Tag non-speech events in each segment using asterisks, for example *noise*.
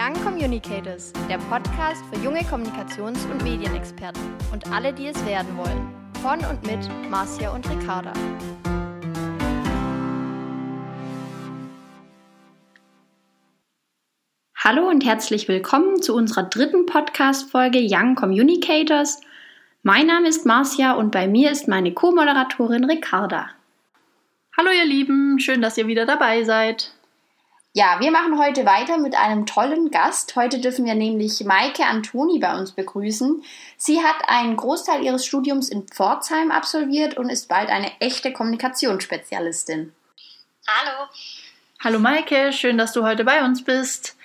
Young Communicators, der Podcast für junge Kommunikations- und Medienexperten und alle, die es werden wollen. Von und mit Marcia und Ricarda. Hallo und herzlich willkommen zu unserer dritten Podcast-Folge Young Communicators. Mein Name ist Marcia und bei mir ist meine Co-Moderatorin Ricarda. Hallo ihr Lieben, schön, dass ihr wieder dabei seid. Ja, wir machen heute weiter mit einem tollen Gast. Heute dürfen wir nämlich Maike Antoni bei uns begrüßen. Sie hat einen Großteil ihres Studiums in Pforzheim absolviert und ist bald eine echte Kommunikationsspezialistin. Hallo. Hallo Maike, schön, dass du heute bei uns bist.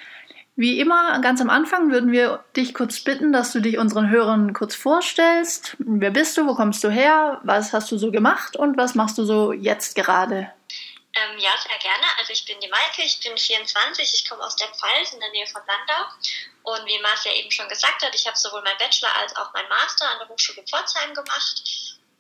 Wie immer, ganz am Anfang würden wir dich kurz bitten, dass du dich unseren Hörern kurz vorstellst. Wer bist du, wo kommst du her, was hast du so gemacht und was machst du so jetzt gerade? Ähm, ja, sehr gerne. Also ich bin die Maike, ich bin 24, ich komme aus der Pfalz in der Nähe von Landau. Und wie Marcia eben schon gesagt hat, ich habe sowohl meinen Bachelor als auch meinen Master an der Hochschule Pforzheim gemacht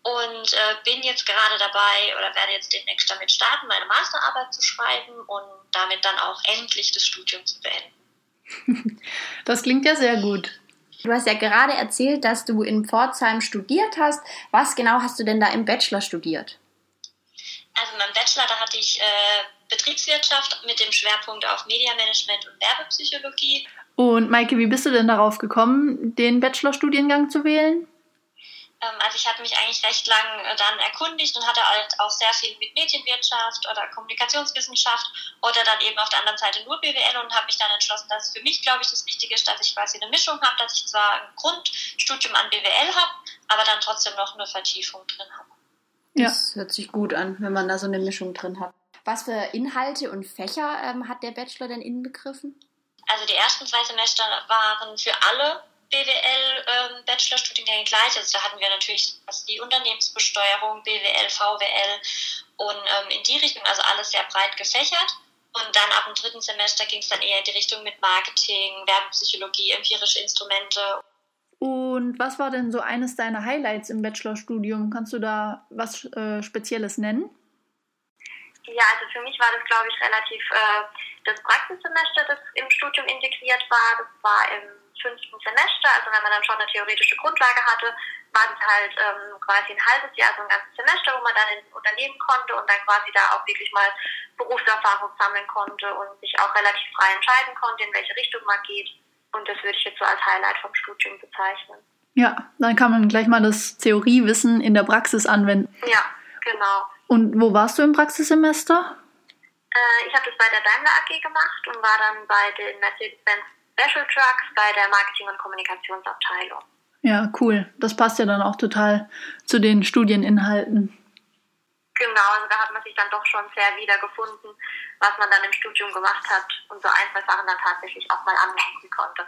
und äh, bin jetzt gerade dabei oder werde jetzt demnächst damit starten, meine Masterarbeit zu schreiben und damit dann auch endlich das Studium zu beenden. *laughs* Das klingt ja sehr gut. Du hast ja gerade erzählt, dass du in Pforzheim studiert hast. Was genau hast du denn da im Bachelor studiert? Also mein Bachelor, da hatte ich äh, Betriebswirtschaft mit dem Schwerpunkt auf Mediamanagement und Werbepsychologie. Und Maike, wie bist du denn darauf gekommen, den Bachelorstudiengang zu wählen? Ähm, also ich hatte mich eigentlich recht lang äh, dann erkundigt und hatte halt auch sehr viel mit Medienwirtschaft oder Kommunikationswissenschaft oder dann eben auf der anderen Seite nur BWL und habe mich dann entschlossen, dass es für mich, glaube ich, das Wichtige ist, dass ich quasi eine Mischung habe, dass ich zwar ein Grundstudium an BWL habe, aber dann trotzdem noch eine Vertiefung drin habe. Ja. Das hört sich gut an, wenn man da so eine Mischung drin hat. Was für Inhalte und Fächer ähm, hat der Bachelor denn inbegriffen? Also die ersten zwei Semester waren für alle BWL-Bachelorstudiengänge ähm, gleich. Also da hatten wir natürlich die Unternehmensbesteuerung, BWL, VWL und ähm, in die Richtung, also alles sehr breit gefächert. Und dann ab dem dritten Semester ging es dann eher in die Richtung mit Marketing, Werbepsychologie, empirische Instrumente. Und was war denn so eines deiner Highlights im Bachelorstudium? Kannst du da was äh, Spezielles nennen? Ja, also für mich war das, glaube ich, relativ äh, das Praxissemester, das im Studium integriert war. Das war im fünften Semester, also wenn man dann schon eine theoretische Grundlage hatte, war das halt ähm, quasi ein halbes Jahr, so ein ganzes Semester, wo man dann ins Unternehmen konnte und dann quasi da auch wirklich mal Berufserfahrung sammeln konnte und sich auch relativ frei entscheiden konnte, in welche Richtung man geht. Und das würde ich jetzt so als Highlight vom Studium bezeichnen. Ja, dann kann man gleich mal das Theoriewissen in der Praxis anwenden. Ja, genau. Und wo warst du im Praxissemester? Äh, ich habe das bei der Daimler AG gemacht und war dann bei den Mercedes-Benz Special Trucks bei der Marketing- und Kommunikationsabteilung. Ja, cool. Das passt ja dann auch total zu den Studieninhalten. Genau, also da hat man sich dann doch schon sehr wiedergefunden, was man dann im Studium gemacht hat und so ein, zwei Sachen dann tatsächlich auch mal anwenden konnte.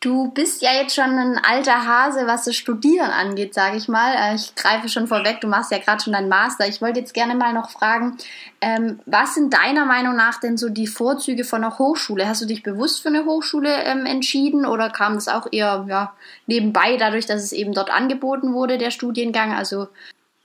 Du bist ja jetzt schon ein alter Hase, was das Studieren angeht, sage ich mal. Äh, ich greife schon vorweg, du machst ja gerade schon deinen Master. Ich wollte jetzt gerne mal noch fragen, ähm, was sind deiner Meinung nach denn so die Vorzüge von einer Hochschule? Hast du dich bewusst für eine Hochschule ähm, entschieden oder kam das auch eher ja, nebenbei, dadurch, dass es eben dort angeboten wurde, der Studiengang? Also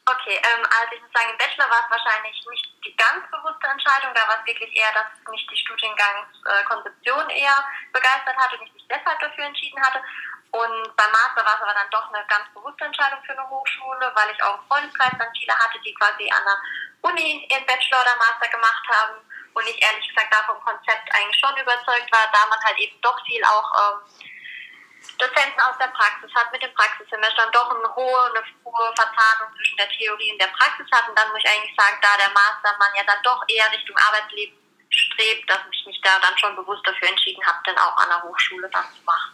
Okay, ähm, also ich muss sagen, im Bachelor war es wahrscheinlich nicht die ganz bewusste Entscheidung, da war es wirklich eher, dass mich die Studiengangskonzeption äh, eher begeistert hat und ich mich deshalb dafür entschieden hatte. Und beim Master war es aber dann doch eine ganz bewusste Entscheidung für eine Hochschule, weil ich auch im Freundeskreis dann viele hatte, die quasi an der Uni ihren Bachelor oder Master gemacht haben und ich ehrlich gesagt da vom Konzept eigentlich schon überzeugt war, da man halt eben doch viel auch ähm, Dozenten aus der Praxis hat mit dem Praxissemester doch eine hohe, eine hohe Verzahnung zwischen der Theorie und der Praxis hat. Und dann muss ich eigentlich sagen, da der Mastermann ja dann doch eher Richtung Arbeitsleben strebt, dass ich mich da dann schon bewusst dafür entschieden habe, dann auch an der Hochschule das zu machen.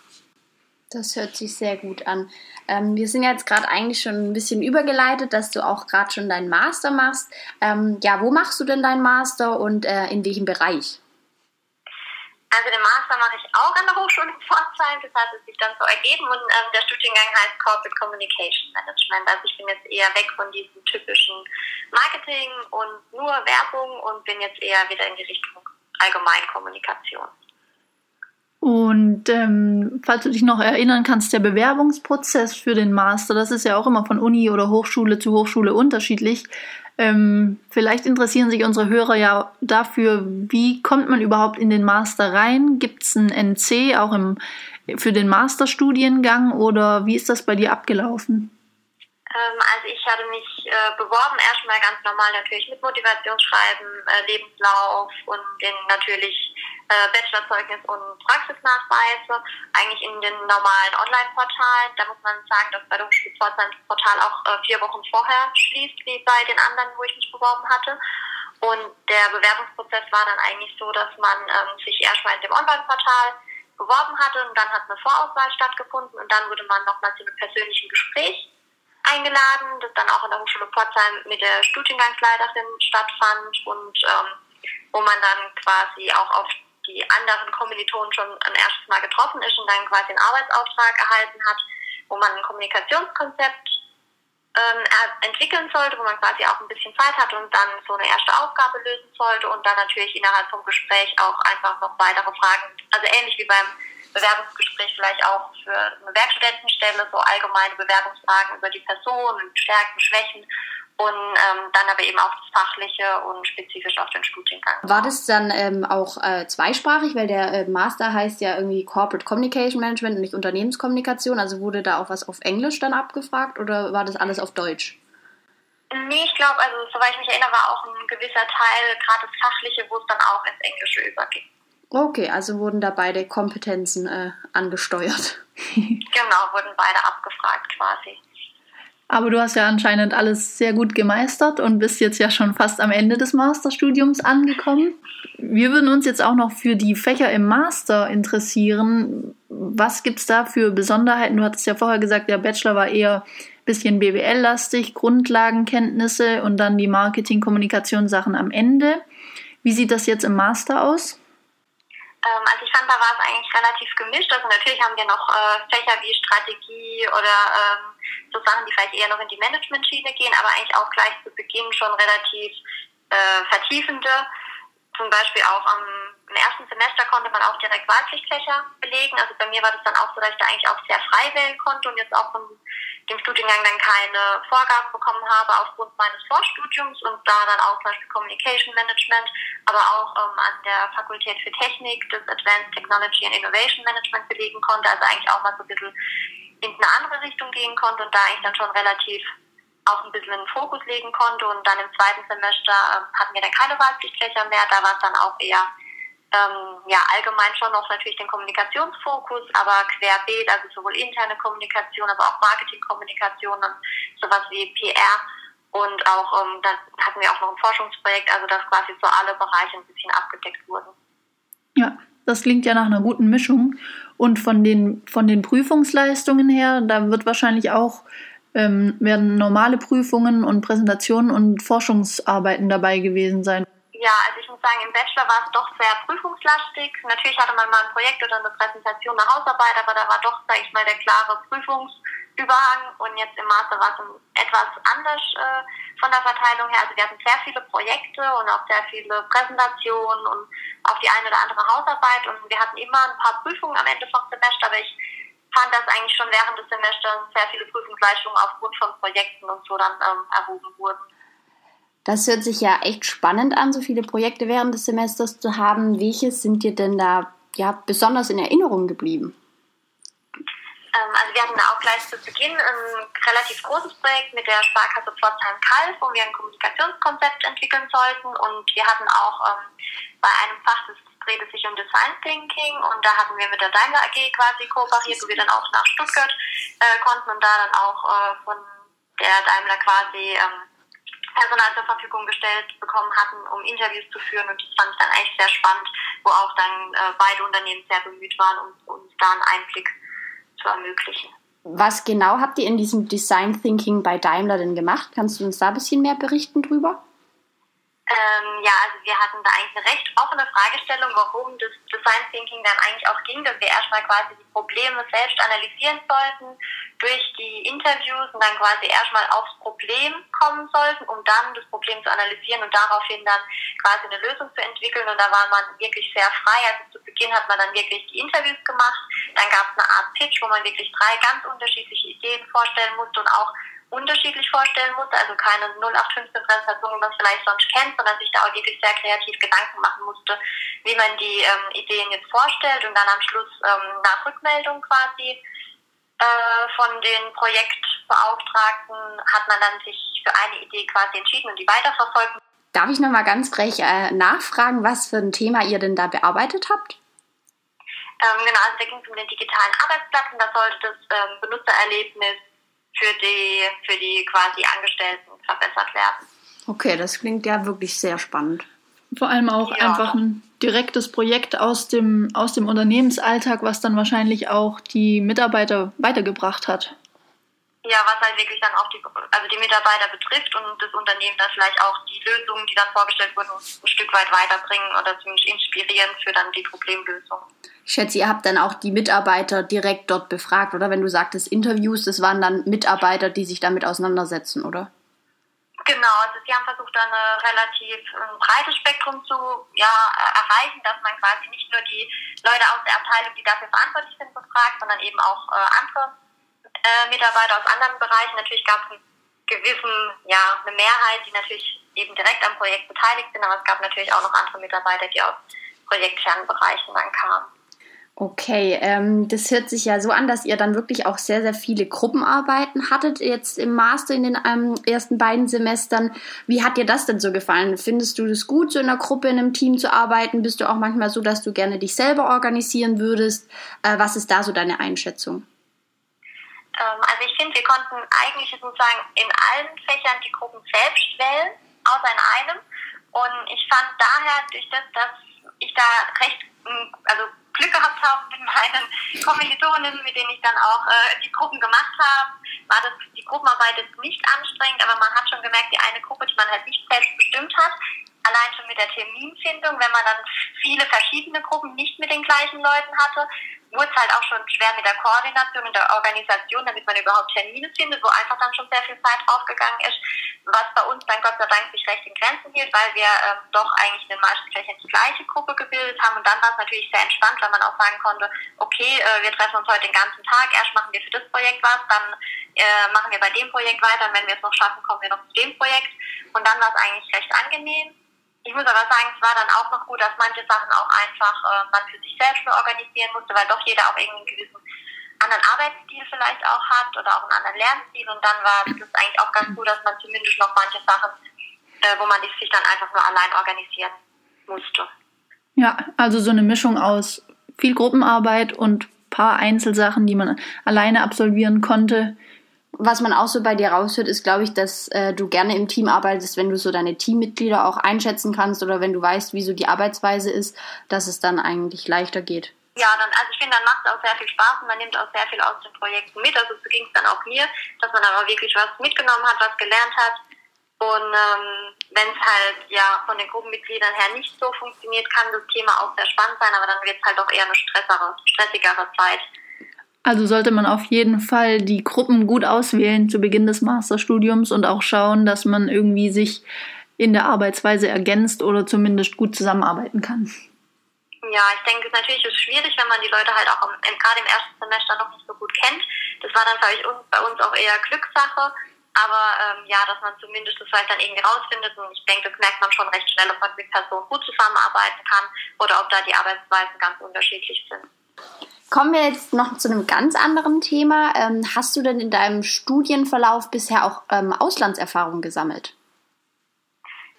Das hört sich sehr gut an. Ähm, wir sind jetzt gerade eigentlich schon ein bisschen übergeleitet, dass du auch gerade schon deinen Master machst. Ähm, ja, wo machst du denn deinen Master und äh, in welchem Bereich? Also den Master mache ich auch an der Hochschule Pforzheim, das hat es sich dann so ergeben und ähm, der Studiengang heißt Corporate Communication Management. Also ich bin jetzt eher weg von diesem typischen Marketing und nur Werbung und bin jetzt eher wieder in die Richtung Allgemeinkommunikation. Und ähm, falls du dich noch erinnern kannst, der Bewerbungsprozess für den Master, das ist ja auch immer von Uni oder Hochschule zu Hochschule unterschiedlich. Ähm, vielleicht interessieren sich unsere Hörer ja dafür, wie kommt man überhaupt in den Master rein? Gibt es ein NC auch im, für den Masterstudiengang oder wie ist das bei dir abgelaufen? Ähm, also ich hatte mich äh, beworben, erstmal ganz normal natürlich mit Motivationsschreiben, äh, Lebenslauf und den natürlich äh, Bachelorzeugnis und Praxisnachweise, eigentlich in den normalen Online-Portalen. Da muss man sagen, dass bei der Hochschule Pforzheim das Portal auch äh, vier Wochen vorher schließt, wie bei den anderen, wo ich mich beworben hatte. Und der Bewerbungsprozess war dann eigentlich so, dass man ähm, sich erstmal in dem Online-Portal beworben hatte und dann hat eine Vorauswahl stattgefunden und dann wurde man nochmal zu einem persönlichen Gespräch eingeladen, das dann auch in der Hochschule Pforzheim mit der Studiengangsleiterin stattfand und ähm, wo man dann quasi auch auf die anderen Kommilitonen schon ein erstes Mal getroffen ist und dann quasi einen Arbeitsauftrag erhalten hat, wo man ein Kommunikationskonzept ähm, entwickeln sollte, wo man quasi auch ein bisschen Zeit hat und dann so eine erste Aufgabe lösen sollte und dann natürlich innerhalb vom Gespräch auch einfach noch weitere Fragen, also ähnlich wie beim Bewerbungsgespräch vielleicht auch für eine Werkstudentenstelle, so allgemeine Bewerbungsfragen über die Person und Stärken, Schwächen und ähm, dann aber eben auch das Fachliche und spezifisch auf den Studiengang. War das dann ähm, auch äh, zweisprachig, weil der äh, Master heißt ja irgendwie Corporate Communication Management und nicht Unternehmenskommunikation, also wurde da auch was auf Englisch dann abgefragt oder war das alles auf Deutsch? Nee, ich glaube, also soweit ich mich erinnere, war auch ein gewisser Teil, gerade das Fachliche, wo es dann auch ins Englische überging. Okay, also wurden da beide Kompetenzen äh, angesteuert. *laughs* genau, wurden beide abgefragt quasi. Aber du hast ja anscheinend alles sehr gut gemeistert und bist jetzt ja schon fast am Ende des Masterstudiums angekommen. Wir würden uns jetzt auch noch für die Fächer im Master interessieren. Was gibt es da für Besonderheiten? Du hattest ja vorher gesagt, der Bachelor war eher ein bisschen BWL-lastig, Grundlagenkenntnisse und dann die Marketing-Kommunikation-Sachen am Ende. Wie sieht das jetzt im Master aus? Ähm, also ich fand, da war es eigentlich relativ gemischt. Also natürlich haben wir noch äh, Fächer wie Strategie oder ähm, so Sachen, die vielleicht eher noch in die Management-Schiene gehen, aber eigentlich auch gleich zu Beginn schon relativ äh, vertiefende. Zum Beispiel auch am, im ersten Semester konnte man auch direkt Wahlpflichtfächer belegen. Also bei mir war das dann auch so, dass ich da eigentlich auch sehr frei wählen konnte und jetzt auch von dem Studiengang dann keine Vorgaben bekommen habe aufgrund meines Vorstudiums und da dann auch zum Beispiel Communication Management, aber auch ähm, an der Fakultät für Technik das Advanced Technology and Innovation Management belegen konnte, also eigentlich auch mal so ein bisschen in eine andere Richtung gehen konnte und da eigentlich dann schon relativ auch ein bisschen einen Fokus legen konnte. Und dann im zweiten Semester ähm, hatten wir dann keine Wahlpflichtfächer mehr, da war es dann auch eher ähm, ja, allgemein schon noch natürlich den Kommunikationsfokus, aber querbeet, also sowohl interne Kommunikation, aber auch Marketingkommunikation und sowas wie PR. Und auch, ähm, dann hatten wir auch noch ein Forschungsprojekt, also dass quasi so alle Bereiche ein bisschen abgedeckt wurden. Ja, das klingt ja nach einer guten Mischung. Und von den, von den Prüfungsleistungen her, da wird wahrscheinlich auch ähm, werden normale Prüfungen und Präsentationen und Forschungsarbeiten dabei gewesen sein. Ja, also ich muss sagen, im Bachelor war es doch sehr prüfungslastig. Natürlich hatte man mal ein Projekt oder eine Präsentation, eine Hausarbeit, aber da war doch, sage ich mal, der klare Prüfungsüberhang. Und jetzt im Master war es etwas anders äh, von der Verteilung her. Also wir hatten sehr viele Projekte und auch sehr viele Präsentationen und auch die eine oder andere Hausarbeit. Und wir hatten immer ein paar Prüfungen am Ende vom Semester, aber ich fand, dass eigentlich schon während des Semesters sehr viele Prüfungsleistungen aufgrund von Projekten und so dann ähm, erhoben wurden. Das hört sich ja echt spannend an, so viele Projekte während des Semesters zu haben. Welche sind dir denn da ja, besonders in Erinnerung geblieben? Ähm, also wir hatten auch gleich zu Beginn ein relativ großes Projekt mit der Sparkasse Pforzheim-Kalf, wo wir ein Kommunikationskonzept entwickeln sollten. Und wir hatten auch ähm, bei einem Fach, das drehte sich um Design Thinking und da hatten wir mit der Daimler AG quasi kooperiert, wo wir dann auch nach Stuttgart äh, konnten und da dann auch äh, von der Daimler quasi ähm, Personal zur Verfügung gestellt bekommen hatten, um Interviews zu führen. Und das fand ich dann eigentlich sehr spannend, wo auch dann äh, beide Unternehmen sehr bemüht waren, um uns da einen Einblick zu ermöglichen. Was genau habt ihr in diesem Design Thinking bei Daimler denn gemacht? Kannst du uns da ein bisschen mehr berichten drüber? Ähm, ja, also wir hatten da eigentlich eine recht offene Fragestellung, warum das Design Thinking dann eigentlich auch ging, dass wir erstmal quasi die Probleme selbst analysieren sollten, durch die Interviews und dann quasi erstmal aufs Problem kommen sollten, um dann das Problem zu analysieren und daraufhin dann quasi eine Lösung zu entwickeln. Und da war man wirklich sehr frei. Also zu Beginn hat man dann wirklich die Interviews gemacht. Dann gab es eine Art Pitch, wo man wirklich drei ganz unterschiedliche Ideen vorstellen musste und auch unterschiedlich vorstellen musste, also keine 0815-Präsentation, wie man es vielleicht sonst kennt, sondern sich da auch wirklich sehr kreativ Gedanken machen musste, wie man die ähm, Ideen jetzt vorstellt und dann am Schluss ähm, nach Rückmeldung quasi äh, von den Projektbeauftragten hat man dann sich für eine Idee quasi entschieden und die weiterverfolgt. Darf ich nochmal ganz frech äh, nachfragen, was für ein Thema ihr denn da bearbeitet habt? Ähm, genau, also da ging es um den digitalen Arbeitsplatz und da sollte das ähm, Benutzererlebnis für die, für die quasi Angestellten verbessert werden. Okay, das klingt ja wirklich sehr spannend. Vor allem auch ja. einfach ein direktes Projekt aus dem, aus dem Unternehmensalltag, was dann wahrscheinlich auch die Mitarbeiter weitergebracht hat. Ja, was halt wirklich dann auch die, also die Mitarbeiter betrifft und das Unternehmen dann vielleicht auch die Lösungen, die dann vorgestellt wurden, ein Stück weit weiterbringen oder ziemlich inspirieren für dann die Problemlösung. Ich schätze, ihr habt dann auch die Mitarbeiter direkt dort befragt, oder? Wenn du sagtest Interviews, das waren dann Mitarbeiter, die sich damit auseinandersetzen, oder? Genau, also sie haben versucht, ein relativ ein breites Spektrum zu ja, erreichen, dass man quasi nicht nur die Leute aus der Abteilung, die dafür verantwortlich sind, befragt, sondern eben auch äh, andere äh, Mitarbeiter aus anderen Bereichen. Natürlich gab es einen gewissen, ja, eine Mehrheit, die natürlich eben direkt am Projekt beteiligt sind, aber es gab natürlich auch noch andere Mitarbeiter, die aus projektfernen Bereichen dann kamen. Okay, ähm, das hört sich ja so an, dass ihr dann wirklich auch sehr, sehr viele Gruppenarbeiten hattet jetzt im Master in den ähm, ersten beiden Semestern. Wie hat dir das denn so gefallen? Findest du es gut, so in einer Gruppe, in einem Team zu arbeiten? Bist du auch manchmal so, dass du gerne dich selber organisieren würdest? Äh, was ist da so deine Einschätzung? Ähm, also ich finde, wir konnten eigentlich sozusagen in allen Fächern die Gruppen selbst wählen, außer in einem. Und ich fand daher, durch das, dass ich da recht, also Glück gehabt habe mit meinen *laughs* Kommilitonen, mit denen ich dann auch äh, die Gruppen gemacht habe, war das die Gruppenarbeit jetzt nicht anstrengend, aber man hat schon gemerkt, die eine Gruppe, die man halt nicht selbst bestimmt hat, allein schon mit der Terminfindung, wenn man dann viele verschiedene Gruppen nicht mit den gleichen Leuten hatte, wurde es halt auch schon schwer mit der Koordination und der Organisation, damit man überhaupt Termine findet, wo einfach dann schon sehr viel Zeit draufgegangen ist, was bei uns dann Gott sei Dank sich recht in Grenzen hielt, weil wir ähm, doch eigentlich in den meisten Fächern die gleiche Gruppe gebildet haben. Und dann war es natürlich sehr entspannt, weil man auch sagen konnte, okay, äh, wir treffen uns heute den ganzen Tag, erst machen wir für das Projekt was, dann äh, machen wir bei dem Projekt weiter. Und wenn wir es noch schaffen, kommen wir noch zu dem Projekt. Und dann war es eigentlich recht angenehm. Ich muss aber sagen, es war dann auch noch gut, dass manche Sachen auch einfach äh, man für sich selbst nur organisieren musste, weil doch jeder auch irgendwie einen gewissen anderen Arbeitsstil vielleicht auch hat oder auch einen anderen Lernstil und dann war es eigentlich auch ganz gut, dass man zumindest noch manche Sachen, äh, wo man sich dann einfach nur allein organisieren musste. Ja, also so eine Mischung aus viel Gruppenarbeit und paar Einzelsachen, die man alleine absolvieren konnte was man auch so bei dir raushört, ist, glaube ich, dass äh, du gerne im Team arbeitest, wenn du so deine Teammitglieder auch einschätzen kannst oder wenn du weißt, wie so die Arbeitsweise ist, dass es dann eigentlich leichter geht. Ja, dann, also ich finde, dann macht es auch sehr viel Spaß und man nimmt auch sehr viel aus den Projekten mit. Also so ging es dann auch mir, dass man aber wirklich was mitgenommen hat, was gelernt hat. Und ähm, wenn es halt ja von den Gruppenmitgliedern her nicht so funktioniert, kann das Thema auch sehr spannend sein, aber dann wird es halt doch eher eine stressere, stressigere Zeit. Also sollte man auf jeden Fall die Gruppen gut auswählen zu Beginn des Masterstudiums und auch schauen, dass man irgendwie sich in der Arbeitsweise ergänzt oder zumindest gut zusammenarbeiten kann. Ja, ich denke, natürlich ist es schwierig, wenn man die Leute halt auch im, gerade im ersten Semester noch nicht so gut kennt. Das war dann, glaube ich, bei uns auch eher Glückssache. Aber ähm, ja, dass man zumindest das vielleicht dann irgendwie rausfindet. Und ich denke, das merkt man schon recht schnell, ob man mit Personen gut zusammenarbeiten kann oder ob da die Arbeitsweisen ganz unterschiedlich sind. Kommen wir jetzt noch zu einem ganz anderen Thema. Ähm, hast du denn in deinem Studienverlauf bisher auch ähm, Auslandserfahrung gesammelt?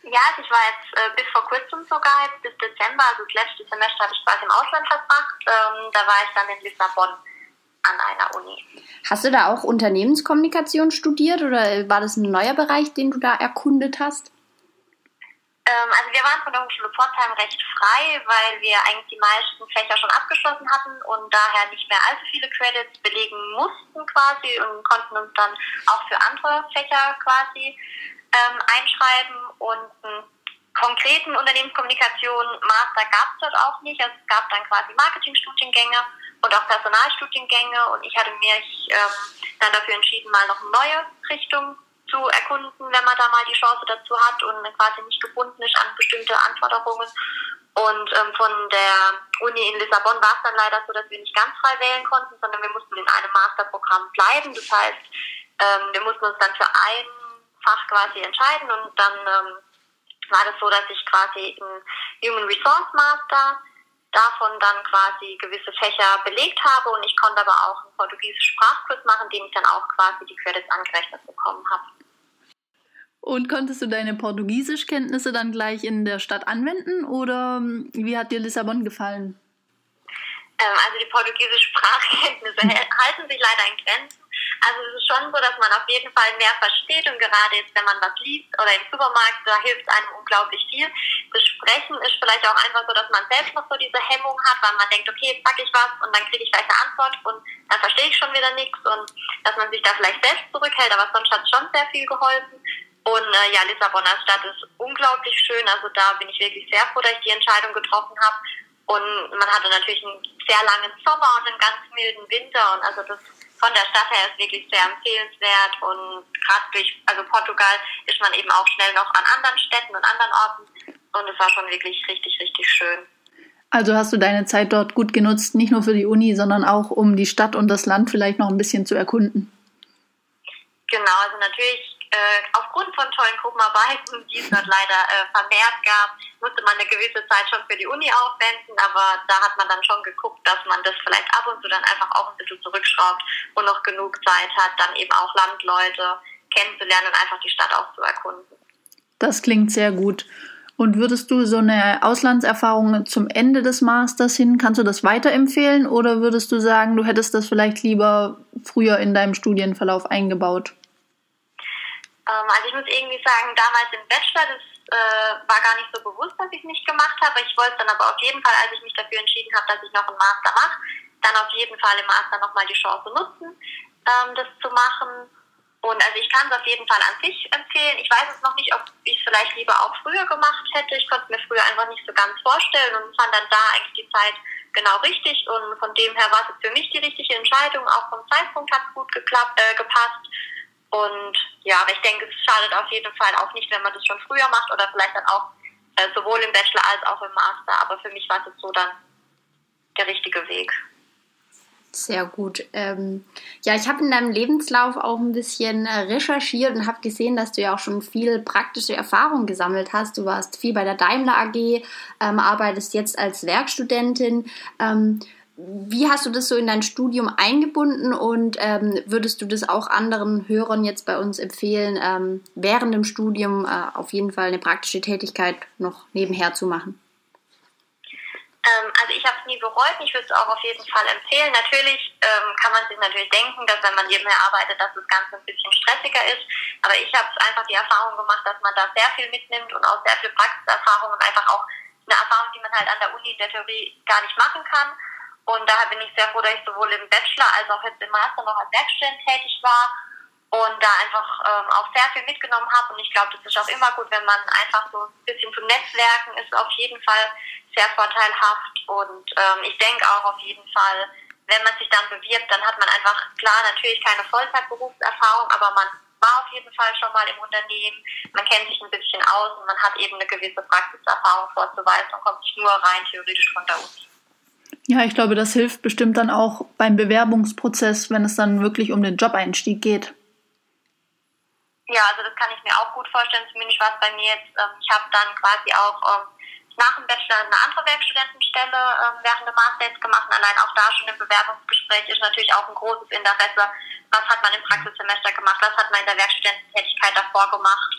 Ja, also ich war jetzt äh, bis vor kurzem sogar, jetzt bis Dezember, also das letzte Semester habe ich quasi im Ausland verbracht. Ähm, da war ich dann in Lissabon an einer Uni. Hast du da auch Unternehmenskommunikation studiert oder war das ein neuer Bereich, den du da erkundet hast? Ähm, also wir waren von der Hochschule Pforzheim recht frei, weil wir eigentlich die meisten Fächer schon abgeschlossen hatten und daher nicht mehr allzu viele Credits belegen mussten quasi und konnten uns dann auch für andere Fächer quasi ähm, einschreiben und einen konkreten Unternehmenskommunikation Master gab es dort auch nicht. Also es gab dann quasi Marketingstudiengänge und auch Personalstudiengänge und ich hatte mich ähm, dann dafür entschieden, mal noch eine neue Richtung zu erkunden, wenn man da mal die Chance dazu hat und quasi nicht gebunden ist an bestimmte Anforderungen. Und ähm, von der Uni in Lissabon war es dann leider so, dass wir nicht ganz frei wählen konnten, sondern wir mussten in einem Masterprogramm bleiben. Das heißt, ähm, wir mussten uns dann für ein Fach quasi entscheiden und dann ähm, war das so, dass ich quasi einen Human Resource Master davon dann quasi gewisse Fächer belegt habe und ich konnte aber auch einen portugiesischen Sprachkurs machen, dem ich dann auch quasi die Credits angerechnet bekommen habe. Und konntest du deine Portugiesischkenntnisse dann gleich in der Stadt anwenden oder hm, wie hat dir Lissabon gefallen? Ähm, also die portugiesischen Sprachkenntnisse *laughs* halten sich leider in Grenzen. Also es ist schon so, dass man auf jeden Fall mehr versteht und gerade jetzt, wenn man was liest oder im Supermarkt, da hilft einem unglaublich viel. Das Sprechen ist vielleicht auch einfach so, dass man selbst noch so diese Hemmung hat, weil man denkt, okay, jetzt sag ich was und dann kriege ich gleich eine Antwort und dann verstehe ich schon wieder nichts und dass man sich da vielleicht selbst zurückhält, aber sonst hat es schon sehr viel geholfen. Und äh, ja, Lissabon als Stadt ist unglaublich schön. Also da bin ich wirklich sehr froh, dass ich die Entscheidung getroffen habe. Und man hatte natürlich einen sehr langen Sommer und einen ganz milden Winter. Und also das von der Stadt her ist wirklich sehr empfehlenswert. Und gerade durch, also Portugal ist man eben auch schnell noch an anderen Städten und anderen Orten. Und es war schon wirklich richtig, richtig schön. Also hast du deine Zeit dort gut genutzt, nicht nur für die Uni, sondern auch um die Stadt und das Land vielleicht noch ein bisschen zu erkunden? Genau, also natürlich äh, aufgrund von tollen Gruppenarbeiten, die es dort leider äh, vermehrt gab, musste man eine gewisse Zeit schon für die Uni aufwenden, aber da hat man dann schon geguckt, dass man das vielleicht ab und zu dann einfach auch ein bisschen zurückschraubt und noch genug Zeit hat, dann eben auch Landleute kennenzulernen und einfach die Stadt auch zu erkunden. Das klingt sehr gut. Und würdest du so eine Auslandserfahrung zum Ende des Masters hin, kannst du das weiterempfehlen oder würdest du sagen, du hättest das vielleicht lieber früher in deinem Studienverlauf eingebaut? Ähm, also ich muss irgendwie sagen, damals im Bachelor, das äh, war gar nicht so bewusst, dass ich es nicht gemacht habe. Ich wollte dann aber auf jeden Fall, als ich mich dafür entschieden habe, dass ich noch einen Master mache, dann auf jeden Fall im Master nochmal die Chance nutzen, ähm, das zu machen. Und also ich kann es auf jeden Fall an sich empfehlen. Ich weiß es noch nicht, ob ich es vielleicht lieber auch früher gemacht hätte. Ich konnte es mir früher einfach nicht so ganz vorstellen und fand dann da eigentlich die Zeit genau richtig. Und von dem her war es für mich die richtige Entscheidung. Auch vom Zeitpunkt hat es gut geklappt, äh, gepasst. Und ja, aber ich denke, es schadet auf jeden Fall auch nicht, wenn man das schon früher macht oder vielleicht dann auch äh, sowohl im Bachelor als auch im Master. Aber für mich war jetzt so dann der richtige Weg. Sehr gut. Ähm, ja, ich habe in deinem Lebenslauf auch ein bisschen äh, recherchiert und habe gesehen, dass du ja auch schon viel praktische Erfahrung gesammelt hast. Du warst viel bei der Daimler AG, ähm, arbeitest jetzt als Werkstudentin. Ähm, wie hast du das so in dein Studium eingebunden und ähm, würdest du das auch anderen Hörern jetzt bei uns empfehlen, ähm, während dem Studium äh, auf jeden Fall eine praktische Tätigkeit noch nebenher zu machen? Ähm, also ich habe es nie bereut, ich würde es auch auf jeden Fall empfehlen. Natürlich ähm, kann man sich natürlich denken, dass wenn man nebenher arbeitet, dass das Ganze ein bisschen stressiger ist. Aber ich habe einfach die Erfahrung gemacht, dass man da sehr viel mitnimmt und auch sehr viel Praxiserfahrung und einfach auch eine Erfahrung, die man halt an der Uni in der Theorie gar nicht machen kann. Und daher bin ich sehr froh, dass ich sowohl im Bachelor als auch jetzt im Master noch als Werkstudent tätig war und da einfach ähm, auch sehr viel mitgenommen habe. Und ich glaube, das ist auch immer gut, wenn man einfach so ein bisschen zum Netzwerken ist, auf jeden Fall sehr vorteilhaft. Und ähm, ich denke auch auf jeden Fall, wenn man sich dann bewirbt, dann hat man einfach, klar, natürlich keine Vollzeitberufserfahrung, aber man war auf jeden Fall schon mal im Unternehmen, man kennt sich ein bisschen aus und man hat eben eine gewisse Praxiserfahrung vorzuweisen und kommt nicht nur rein theoretisch von der Uni. Ja, ich glaube, das hilft bestimmt dann auch beim Bewerbungsprozess, wenn es dann wirklich um den Job-Einstieg geht. Ja, also das kann ich mir auch gut vorstellen. Zumindest war es bei mir jetzt, ähm, ich habe dann quasi auch ähm, nach dem Bachelor eine andere Werkstudentenstelle ähm, während dem Master gemacht. Und allein auch da schon im Bewerbungsgespräch ist natürlich auch ein großes Interesse. Was hat man im Praxissemester gemacht? Was hat man in der Werkstudententätigkeit davor gemacht?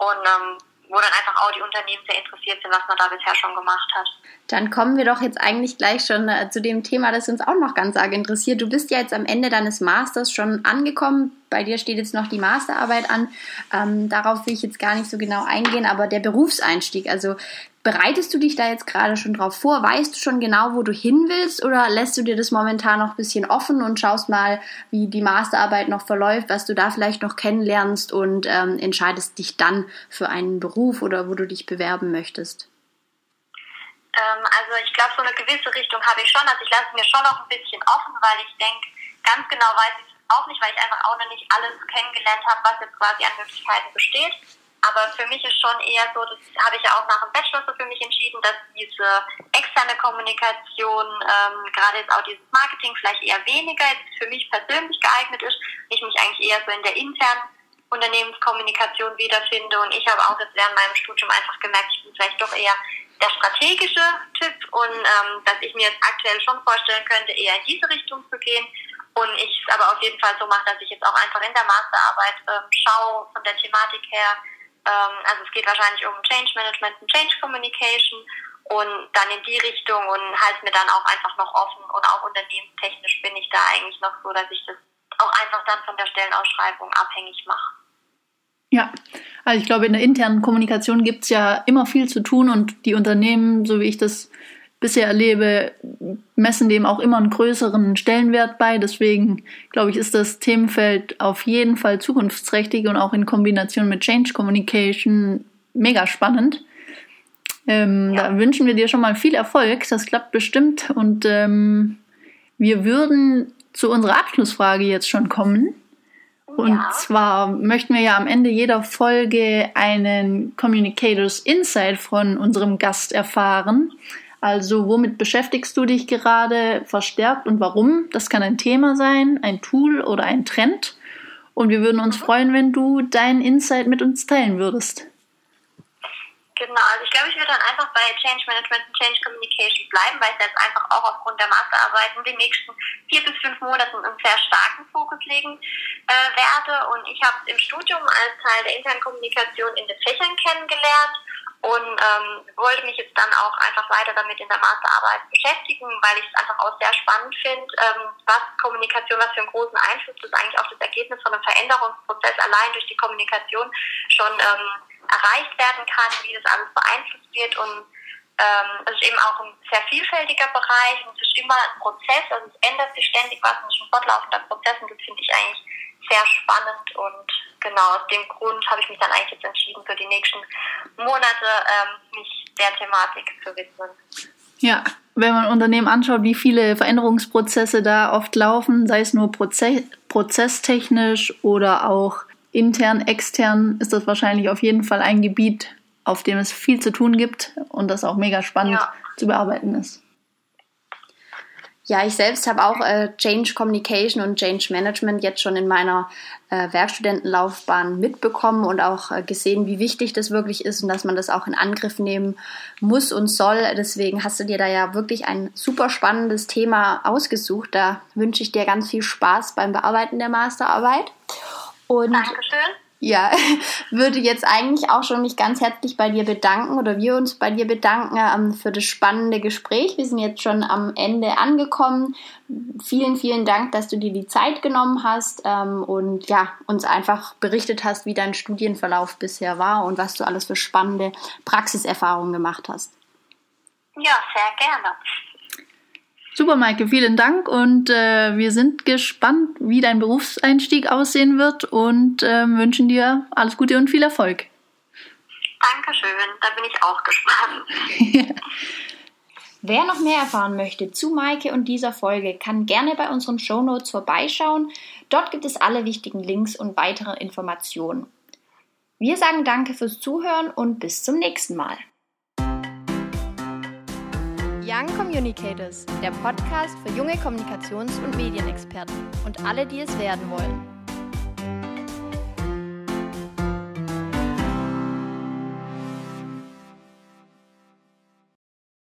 Und ähm, wo dann einfach auch die Unternehmen sehr interessiert sind, was man da bisher schon gemacht hat. Dann kommen wir doch jetzt eigentlich gleich schon äh, zu dem Thema, das uns auch noch ganz arg interessiert. Du bist ja jetzt am Ende deines Masters schon angekommen. Bei dir steht jetzt noch die Masterarbeit an. Ähm, darauf will ich jetzt gar nicht so genau eingehen, aber der Berufseinstieg, also Bereitest du dich da jetzt gerade schon drauf vor? Weißt du schon genau, wo du hin willst oder lässt du dir das momentan noch ein bisschen offen und schaust mal, wie die Masterarbeit noch verläuft, was du da vielleicht noch kennenlernst und ähm, entscheidest dich dann für einen Beruf oder wo du dich bewerben möchtest? Ähm, also ich glaube, so eine gewisse Richtung habe ich schon. Also ich lasse mir schon noch ein bisschen offen, weil ich denke, ganz genau weiß ich es auch nicht, weil ich einfach auch noch nicht alles kennengelernt habe, was jetzt quasi an Möglichkeiten besteht. Aber für mich ist schon eher so, das habe ich ja auch nach dem Bachelor so für mich entschieden, dass diese externe Kommunikation, ähm, gerade jetzt auch dieses Marketing vielleicht eher weniger jetzt für mich persönlich geeignet ist. Ich mich eigentlich eher so in der internen Unternehmenskommunikation wiederfinde. Und ich habe auch jetzt während meinem Studium einfach gemerkt, ich bin vielleicht doch eher der strategische Typ und ähm, dass ich mir jetzt aktuell schon vorstellen könnte, eher in diese Richtung zu gehen. Und ich es aber auf jeden Fall so mache, dass ich jetzt auch einfach in der Masterarbeit ähm, schaue von der Thematik her. Ähm, also es geht wahrscheinlich um Change Management und Change Communication und dann in die Richtung und halte mir dann auch einfach noch offen und auch unternehmenstechnisch bin ich da eigentlich noch so, dass ich das auch einfach dann von der Stellenausschreibung abhängig mache. Ja, also ich glaube, in der internen Kommunikation gibt es ja immer viel zu tun und die Unternehmen, so wie ich das bisher erlebe, messen dem auch immer einen größeren Stellenwert bei. Deswegen glaube ich, ist das Themenfeld auf jeden Fall zukunftsträchtig und auch in Kombination mit Change Communication mega spannend. Ähm, ja. Da wünschen wir dir schon mal viel Erfolg. Das klappt bestimmt. Und ähm, wir würden zu unserer Abschlussfrage jetzt schon kommen. Und ja. zwar möchten wir ja am Ende jeder Folge einen Communicators Insight von unserem Gast erfahren. Also womit beschäftigst du dich gerade verstärkt und warum? Das kann ein Thema sein, ein Tool oder ein Trend. Und wir würden uns mhm. freuen, wenn du deinen Insight mit uns teilen würdest. Genau, also ich glaube, ich würde dann einfach bei Change Management und Change Communication bleiben, weil ich jetzt einfach auch aufgrund der Masterarbeit in den nächsten vier bis fünf Monaten einen sehr starken Fokus legen äh, werde. Und ich habe im Studium als Teil der internen Kommunikation in den Fächern kennengelernt und ähm, wollte mich jetzt dann auch einfach weiter damit in der Masterarbeit beschäftigen, weil ich es einfach auch sehr spannend finde, ähm, was Kommunikation, was für einen großen Einfluss das eigentlich auf das Ergebnis von einem Veränderungsprozess allein durch die Kommunikation schon ähm, erreicht werden kann, wie das alles beeinflusst wird. Und ähm, es ist eben auch ein sehr vielfältiger Bereich und es ist immer ein Prozess, also es ändert sich ständig was es ist ein fortlaufender Prozess und das finde ich eigentlich sehr spannend und genau aus dem Grund habe ich mich dann eigentlich jetzt entschieden, für die nächsten Monate ähm, mich der Thematik zu widmen. Ja, wenn man Unternehmen anschaut, wie viele Veränderungsprozesse da oft laufen, sei es nur Proze prozesstechnisch oder auch intern, extern ist das wahrscheinlich auf jeden Fall ein Gebiet, auf dem es viel zu tun gibt und das auch mega spannend ja. zu bearbeiten ist. Ja, ich selbst habe auch äh, Change Communication und Change Management jetzt schon in meiner äh, Werkstudentenlaufbahn mitbekommen und auch äh, gesehen, wie wichtig das wirklich ist und dass man das auch in Angriff nehmen muss und soll. Deswegen hast du dir da ja wirklich ein super spannendes Thema ausgesucht. Da wünsche ich dir ganz viel Spaß beim Bearbeiten der Masterarbeit. Und Dankeschön. Ja, *laughs* würde jetzt eigentlich auch schon mich ganz herzlich bei dir bedanken oder wir uns bei dir bedanken ähm, für das spannende Gespräch. Wir sind jetzt schon am Ende angekommen. Vielen, vielen Dank, dass du dir die Zeit genommen hast ähm, und ja, uns einfach berichtet hast, wie dein Studienverlauf bisher war und was du alles für spannende Praxiserfahrungen gemacht hast. Ja, sehr gerne. Super, Maike, vielen Dank und äh, wir sind gespannt, wie dein Berufseinstieg aussehen wird und äh, wünschen dir alles Gute und viel Erfolg. Dankeschön, da bin ich auch gespannt. *laughs* Wer noch mehr erfahren möchte zu Maike und dieser Folge, kann gerne bei unseren Shownotes vorbeischauen. Dort gibt es alle wichtigen Links und weitere Informationen. Wir sagen danke fürs Zuhören und bis zum nächsten Mal. Young Communicators, der Podcast für junge Kommunikations- und Medienexperten und alle, die es werden wollen.